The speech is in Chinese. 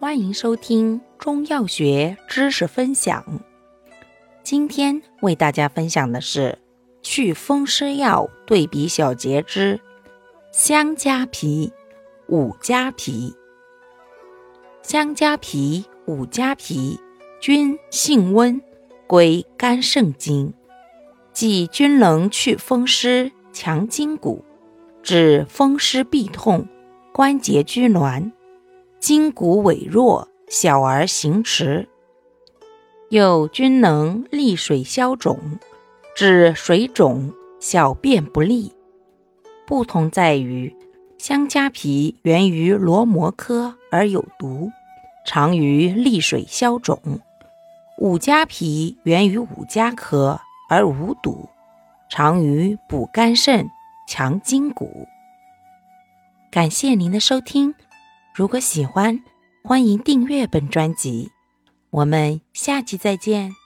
欢迎收听中药学知识分享。今天为大家分享的是祛风湿药对比小节之香加皮、五加皮。香加皮、五加皮均性温，归肝肾经，即均能祛风湿、强筋骨，治风湿痹痛、关节拘挛。筋骨痿弱，小儿行迟，又均能利水消肿，治水肿、小便不利。不同在于，香加皮源于罗摩科而有毒，常于利水消肿；五加皮源于五加科而无毒，常于补肝肾、强筋骨。感谢您的收听。如果喜欢，欢迎订阅本专辑，我们下期再见。